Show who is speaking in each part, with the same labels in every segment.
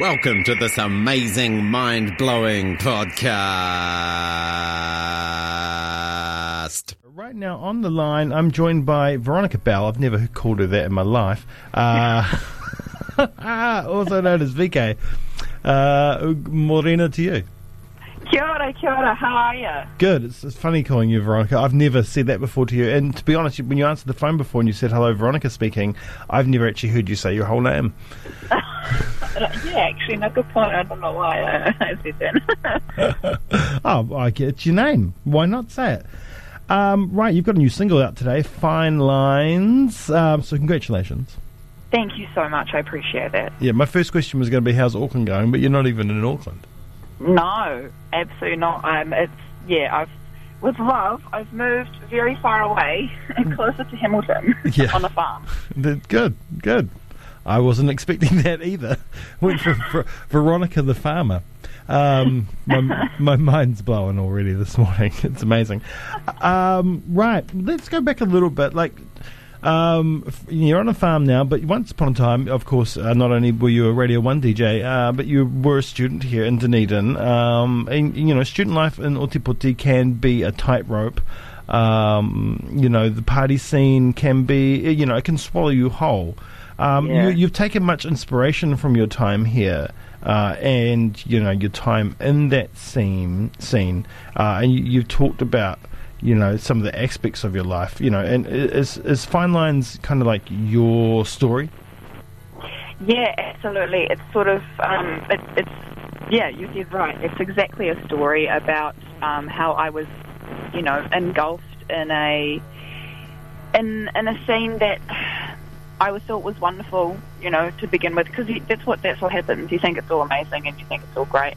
Speaker 1: Welcome to this amazing, mind blowing podcast.
Speaker 2: Right now on the line, I'm joined by Veronica Bell. I've never called her that in my life. Uh, also known as VK. Uh, Morena to you.
Speaker 3: Kia ora, kia ora, how are you?
Speaker 2: Good. It's, it's funny calling you Veronica. I've never said that before to you. And to be honest, when you answered the phone before and you said hello, Veronica speaking, I've never actually heard you say your whole name.
Speaker 3: yeah, actually, no, good point. I don't know why I, I said that.
Speaker 2: oh, I get it's your name. Why not say it? Um, right, you've got a new single out today, Fine Lines. Um, so congratulations.
Speaker 3: Thank you so much. I appreciate that.
Speaker 2: Yeah, my first question was going to be how's Auckland going, but you're not even in Auckland.
Speaker 3: No, absolutely not. Um, it's yeah. I've with love. I've moved very far away, closer to Hamilton,
Speaker 2: Yeah.
Speaker 3: on a farm.
Speaker 2: Good, good. I wasn't expecting that either. Went for, for Veronica the farmer. Um, my, my mind's blowing already this morning. It's amazing. Um, right, let's go back a little bit. Like, um, you're on a farm now, but once upon a time, of course, uh, not only were you a Radio 1 DJ, uh, but you were a student here in Dunedin. Um, and, you know, student life in Ōtepoti can be a tightrope. Um, you know, the party scene can be, you know, it can swallow you whole. Um,
Speaker 3: Yeah.
Speaker 2: you, you've taken much inspiration from your time here, uh, and you know your time in that scene. Scene, uh, and you, you've talked about you know some of the aspects of your life. You know, and is is Fine Lines kind of like your story?
Speaker 3: Yeah, absolutely. It's sort of um, it, it's yeah, you did right. It's exactly a story about um, how I was, you know, engulfed in a in in a scene that I always thought was wonderful, you know, to begin with, because that's what that's what happens. You think it's all amazing and you think it's all great,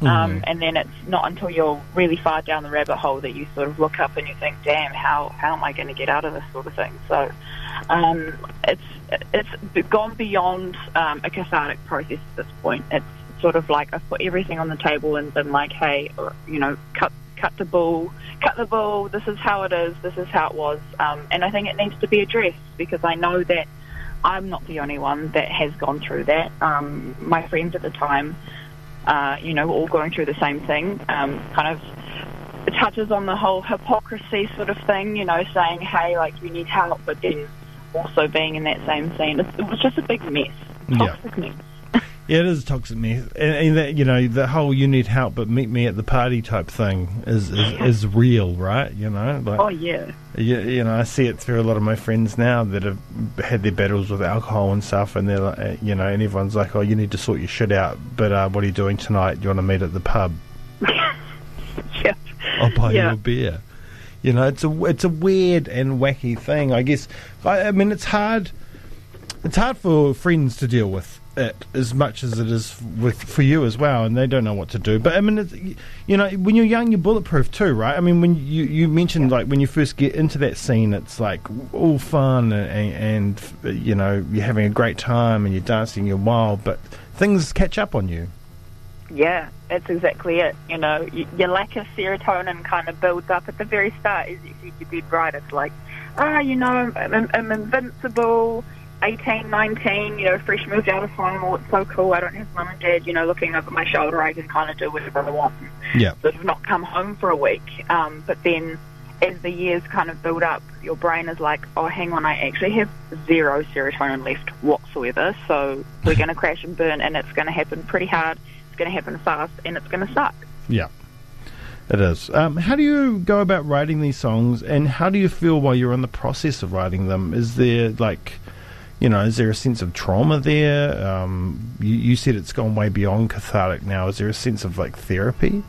Speaker 3: um, and then it's not until you're really far down the rabbit hole that you sort of look up and you think, "Damn, how how am I going to get out of this sort of thing?" So um, it's it's gone beyond um, a cathartic process at this point. It's sort of like I've put everything on the table and been like, "Hey, or, you know, cut cut the bull." Cut the bull. This is how it is. This is how it was, um, and I think it needs to be addressed because I know that I'm not the only one that has gone through that. Um, my friends at the time, uh, you know, were all going through the same thing. Um, kind of touches on the whole hypocrisy sort of thing, you know, saying, hey, like, you need help, but then also being in that same scene. It, was just a big mess.
Speaker 2: Yeah.
Speaker 3: Toxic mess.
Speaker 2: Yeah, it is toxic mess, and, and that you know the whole "you need help, but meet me at the party" type thing is is, is real, right? You know, like
Speaker 3: Oh, yeah.
Speaker 2: you, you know, I see it through a lot of my friends now that have had their battles with alcohol and stuff, and they're like, uh, you know, and everyone's like, "Oh, you need to sort your shit out." But uh, what are you doing tonight? Do You want to meet at the pub?
Speaker 3: Yeah.
Speaker 2: I'll buy you a beer. You know, it's a it's a weird and wacky thing. I guess. I, I mean, it's hard. It's hard for friends to deal with it as much as it is with for you as well, and they don't know what to do. But I mean, it's, you know, when you're young, you're bulletproof too, right? I mean, when you you mentioned like when you first get into that scene, it's like all fun and, and you know you're having a great time and you're dancing, you're wild, but things catch up on you.
Speaker 3: Yeah, that's exactly it. You know, y- your lack of serotonin kind of builds up at the very start. As you said, you did right. It's like, ah, you know, I'm, I'm, I'm invincible. 18, 19, you know, fresh moved out of home. Oh, it's so cool. I don't have mum and dad, you know, looking over my shoulder. I can kind of do whatever I want.
Speaker 2: Yeah.
Speaker 3: Sort of not come home for a week. Um, but then as the years kind of build up, your brain is like, oh, hang on, I actually have zero serotonin left whatsoever. So we're going to crash and burn, and it's going to happen pretty hard. It's going to happen fast, and it's going to suck.
Speaker 2: Yeah, it is. Um, how do you go about writing these songs, and how do you feel while you're in the process of writing them? Is there like, you know, is there a sense of trauma there? Um, you, you said it's gone way beyond cathartic now. Is there a sense of like therapy?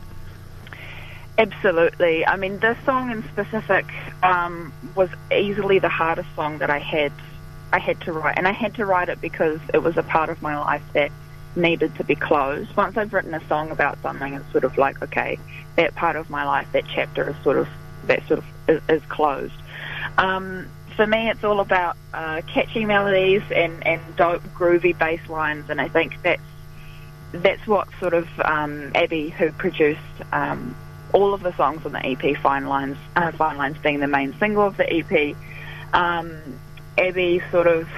Speaker 3: Absolutely. I mean, this song in specific um, was easily the hardest song that I had. I had to write, and I had to write it because it was a part of my life that needed to be closed. Once I've written a song about something, it's sort of like, okay, that part of my life, that chapter is sort of that sort of is, is closed. Um, for me, it's all about uh, catchy melodies and and dope, groovy bass lines, and I think that's that's what sort of um, Abby, who produced um, all of the songs on the EP, Fine Lines, uh, Fine Lines being the main single of the EP. Um, Abby sort of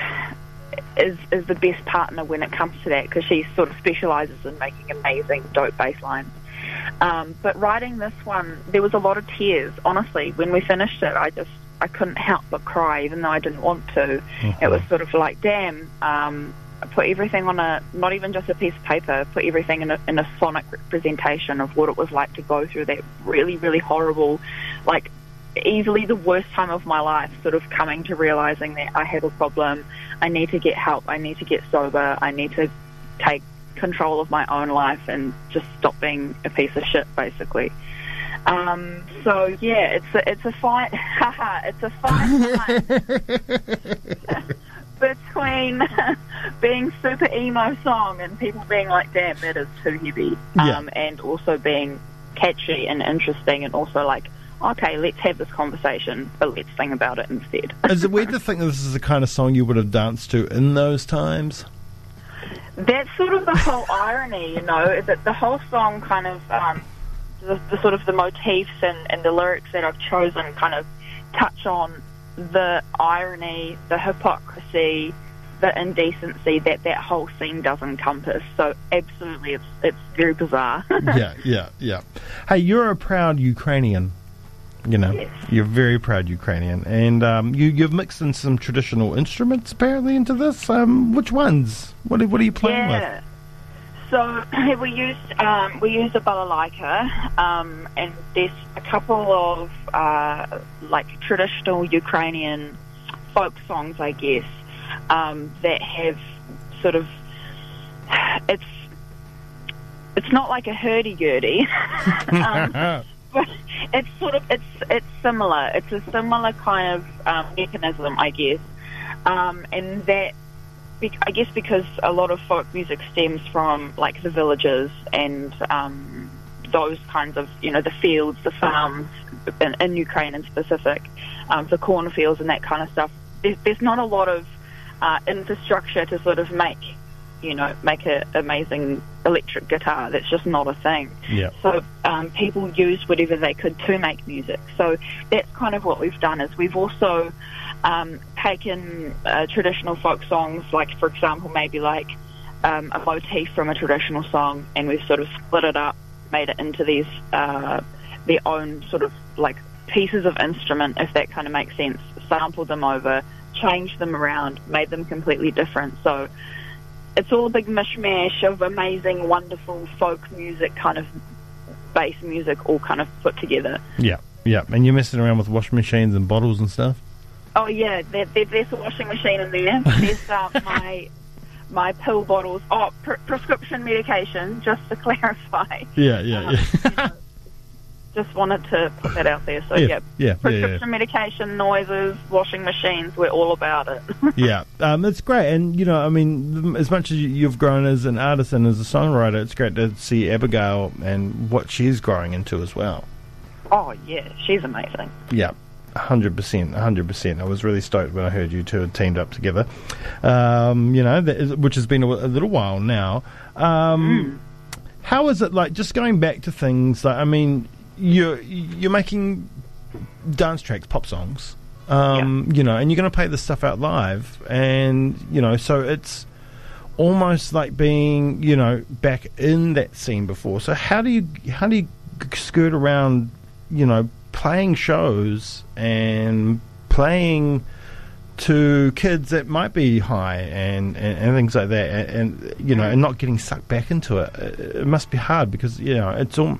Speaker 3: is is the best partner when it comes to that because she sort of specialises in making amazing dope bass lines. Um, but writing this one, there was a lot of tears. Honestly, when we finished it, I just I couldn't help but cry, even though I didn't want to. It was sort of like, damn. Um, I put everything on a not even just a piece of paper. Put everything in a, in a sonic representation of what it was like to go through that really, really horrible, like easily the worst time of my life. Sort of coming to realizing that I have a problem. I need to get help. I need to get sober. I need to take control of my own life and just stop being a piece of shit, basically. Um, so yeah, it's a, it's a fine, haha, it's a fine line between being super emo song and people being like, damn, that is too heavy,
Speaker 2: Yeah.
Speaker 3: um, and also being catchy and interesting, and also like, okay, let's have this conversation, but let's sing about it instead.
Speaker 2: Is it weird to think that this is the kind of song you would have danced to in those times?
Speaker 3: That's sort of the whole irony, you know, is that the whole song kind of, um, the, the sort of the motifs and, and the lyrics that I've chosen kind of touch on the irony, the hypocrisy, the indecency that that whole scene does encompass. So absolutely, it's it's very bizarre.
Speaker 2: yeah, yeah, yeah. Hey, you're a proud Ukrainian. You know,
Speaker 3: Yes.
Speaker 2: you're very proud Ukrainian, and um, you you've mixed in some traditional instruments apparently into this. Um, which ones? What are, what are you playing with?
Speaker 3: So we use um, we used a balalaika, um, and there's a couple of uh, like traditional Ukrainian folk songs, I guess, um, that have sort of it's it's not like a hurdy gurdy, um, but it's sort of it's it's similar. It's a similar kind of um, mechanism, I guess, um, and that I guess because a lot of folk music stems from like the villages and um, those kinds of you know the fields, the farms in, in Ukraine in specific, um, the cornfields and that kind of stuff. There's, there's not a lot of uh, infrastructure to sort of make you know make an amazing electric guitar. That's just not a thing.
Speaker 2: Yeah.
Speaker 3: So um, people used whatever they could to make music. So that's kind of what we've done. Is we've also um, taken uh, traditional folk songs, like for example, maybe like um, a motif from a traditional song, and we've sort of split it up, made it into these uh, their own sort of like pieces of instrument, if that kind of makes sense. Sampled them over, changed them around, made them completely different. So it's all a big mishmash of amazing, wonderful folk music, kind of bass music, all kind of put together.
Speaker 2: Yeah, yeah. And you're messing around with washing machines and bottles and stuff.
Speaker 3: Oh yeah, there, there, there's a washing machine in there. There's uh, my my pill bottles. Oh, pre- prescription medication. Just to clarify,
Speaker 2: Yeah, yeah, yeah.
Speaker 3: Just wanted to put that out there. So
Speaker 2: Yeah,
Speaker 3: yeah,
Speaker 2: yeah,
Speaker 3: prescription
Speaker 2: yeah.
Speaker 3: medication, noises, washing machines. We're all about it.
Speaker 2: yeah, um, it's great, and you know, I mean, as much as you- you've grown as an artist and as a songwriter, it's great to see Abigail and what she's growing into as well.
Speaker 3: oh yeah, she's amazing.
Speaker 2: Yeah, hundred percent, hundred percent. I was really stoked when I heard you two had teamed up together. Um, you know, that is, which has been a, a little while now. Um, How is it like? Just going back to things like, I mean, you're you're making dance tracks, pop songs. Um, You know, and you're going to play this stuff out live, and you know, so it's almost like being, you know, back in that scene before. So how do you how do you skirt around, you know, playing shows and playing to kids that might be high and, and, and things like that, and, and you know, and not getting sucked back into it. It, it must be hard because you know it's all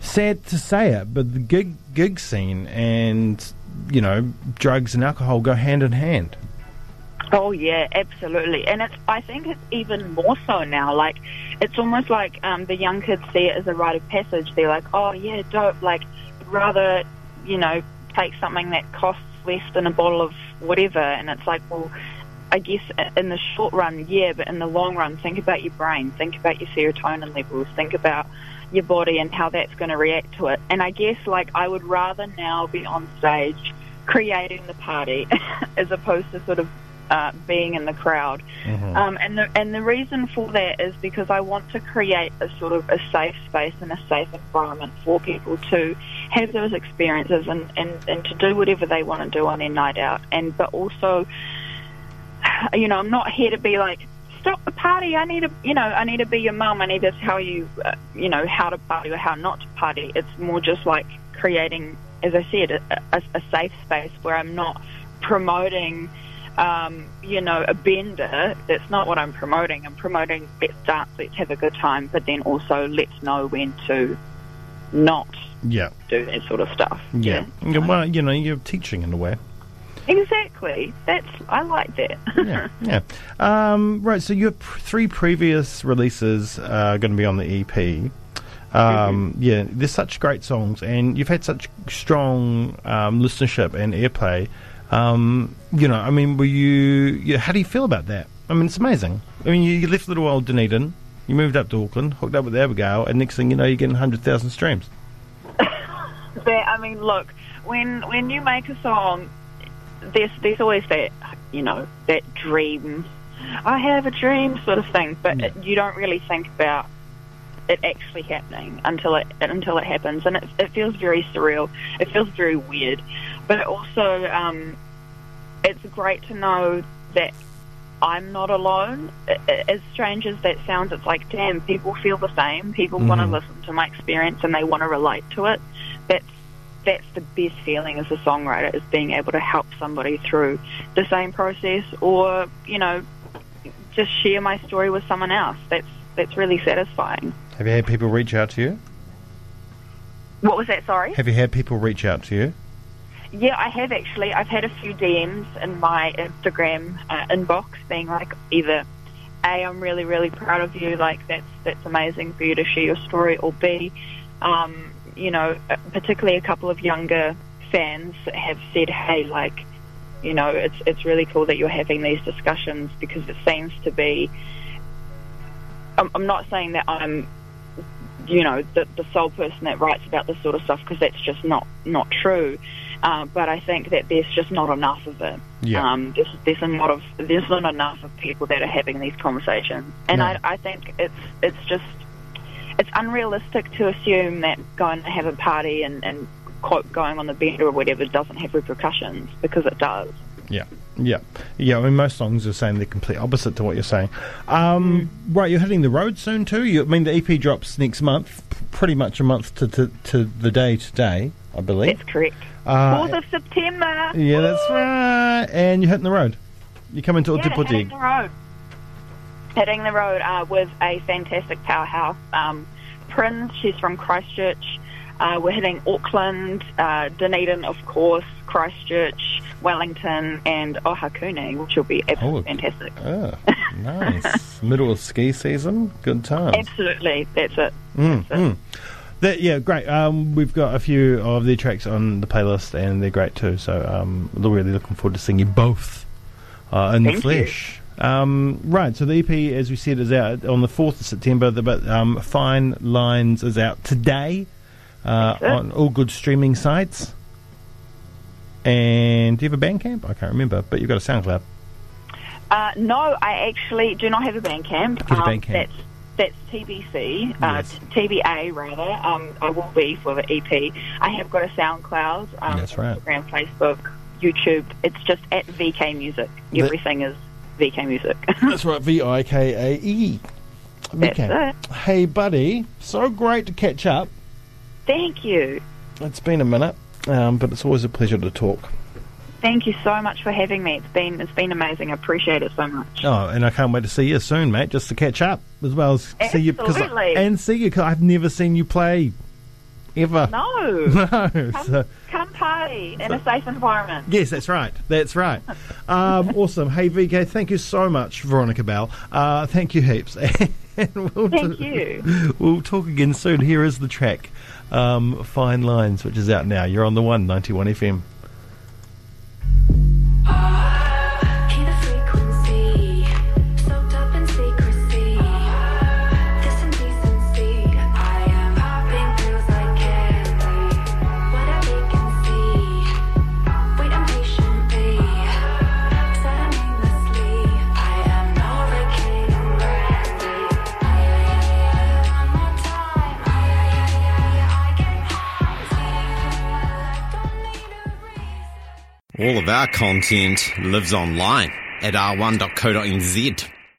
Speaker 2: sad to say it, but the gig gig scene and you know drugs and alcohol go hand in hand.
Speaker 3: Oh yeah, absolutely, and it's. I think it's even more so now. Like, it's almost like um, the young kids see it as a rite of passage. They're like, "Oh yeah, dope." Like, rather, you know, take something that costs less than a bottle of whatever, and it's like, well, I guess in the short run, yeah, but in the long run, think about your brain, think about your serotonin levels, think about your body and how that's going to react to it. And I guess like I would rather now be on stage creating the party as opposed to sort of uh, being in the crowd. Um, and the and the reason for that is because I want to create a sort of a safe space and a safe environment for people to have those experiences and, and, and to do whatever they want to do on their night out. And but also you know, I'm not here to be like, stop the party. I need to, you know, I need to be your mum. I need to tell you, uh, you know, how to party or how not to party. It's more just like creating, as I said, a, a, a safe space where I'm not promoting, um, you know, a bender. That's not what I'm promoting. I'm promoting let's dance, let's have a good time, but then also let's know when to not
Speaker 2: Yeah.
Speaker 3: do that sort of stuff.
Speaker 2: Yeah. Yeah, Well, you know, you're teaching in a way.
Speaker 3: Exactly. That's I like that.
Speaker 2: yeah, yeah. Um, right, so your pr- three previous releases are going to be on the EP. Um,
Speaker 3: Mm-hmm.
Speaker 2: Yeah, there's such great songs, and you've had such strong um, listenership and airplay. Um, you know, I mean, were you, you? How do you feel about that? I mean, it's amazing. I mean, you, you left little old Dunedin, you moved up to Auckland, hooked up with Abigail, and next thing you know, you're getting hundred thousand streams.
Speaker 3: that I mean, look, when when you make a song, there's there's always that you know that dream. I have a dream sort of thing, but
Speaker 2: Yeah.
Speaker 3: it, you don't really think about it actually happening until it until it happens, and it, it feels very surreal. It feels very weird, but it also um, it's great to know that I'm not alone. As strange as that sounds, it's like, damn, people feel the same. People want to listen to my experience and they want to relate to it. That's that's the best feeling as a songwriter is being able to help somebody through the same process, or you know, just share my story with someone else. That's that's really satisfying.
Speaker 2: Have you had people reach out to you?
Speaker 3: What was that? Sorry.
Speaker 2: Have you had people reach out to you?
Speaker 3: Yeah, I have actually. I've had a few DMs in my Instagram uh, inbox being like either A, I'm really, really proud of you, like that's that's amazing for you to share your story, or B, um, you know, particularly a couple of younger fans have said, hey, like, you know, it's it's really cool that you're having these discussions because it seems to be. I'm, I'm not saying that I'm you know the, the sole person that writes about this sort of stuff because that's just not not true. Uh, but I think that there's just not enough of it.
Speaker 2: Yeah.
Speaker 3: Um, there's, there's a lot of there's not enough of people that are having these conversations, and
Speaker 2: No.
Speaker 3: I, I think it's it's just it's unrealistic to assume that going to have a party and, and quote going on the bender or whatever doesn't have repercussions because it does.
Speaker 2: Yeah, yeah, yeah. I mean, most songs are saying the complete opposite to what you're saying. Um, Right, you're hitting the road soon too. You, I mean, the EP drops next month, pretty much a month to to, to the day today, I believe.
Speaker 3: That's correct.
Speaker 2: Uh,
Speaker 3: Fourth of September.
Speaker 2: yeah, that's right. And you're hitting the road. You're coming to
Speaker 3: Yeah, hitting the road. Hitting the road uh, with a fantastic powerhouse. Um, Prince, she's from Christchurch. Uh, we're hitting Auckland, uh, Dunedin, of course, Christchurch, Wellington, and Ohakune, which will be absolutely
Speaker 2: Oh.
Speaker 3: fantastic.
Speaker 2: Oh, nice. Middle of ski season. Good times.
Speaker 3: Absolutely, that's it.
Speaker 2: Mm,
Speaker 3: That's it.
Speaker 2: mm. That, yeah, great. Um, we've got a few of their tracks on the playlist, and they're great too. So, um, we're really looking forward to seeing you both uh, in the
Speaker 3: Thank you.
Speaker 2: Um, right, so the EP, as we said, is out on the fourth of September. The, but um, Fine Lines is out today uh, on all good streaming sites. And do you have a Bandcamp? I can't remember, but you've got a SoundCloud.
Speaker 3: Uh, no, I actually do not have a Bandcamp.
Speaker 2: Get a
Speaker 3: Um. That's that's TBC, uh,
Speaker 2: Yes.
Speaker 3: TBA rather. Um, I will be for the EP. I have got a SoundCloud, um,
Speaker 2: That's right.
Speaker 3: Instagram, Facebook, YouTube. It's just at VK Music.
Speaker 2: The-
Speaker 3: Everything is VK Music.
Speaker 2: That's right, V I K A E.
Speaker 3: That's
Speaker 2: Okay.
Speaker 3: it.
Speaker 2: Hey, buddy, so great to catch up.
Speaker 3: Thank you.
Speaker 2: It's been a minute, um, but it's always a pleasure to talk.
Speaker 3: Thank you so much for having me. It's been it's been amazing. I appreciate it so much.
Speaker 2: Oh, and I can't wait to see you soon, mate, just to catch up as well as see you. 'cause I- and see you, because I've never seen you play, ever.
Speaker 3: No,
Speaker 2: No. so-
Speaker 3: party in a safe environment.
Speaker 2: yes, that's right. That's right. Um, awesome. Hey, VK, thank you so much, Veronica Bell. Uh, thank you heaps. and we'll
Speaker 3: Thank
Speaker 2: do-
Speaker 3: you.
Speaker 2: We'll talk again soon. Here is the track, um, Fine Lines, which is out now. You're on the one, 91 FM.
Speaker 1: Our content lives online at r1.co.nz.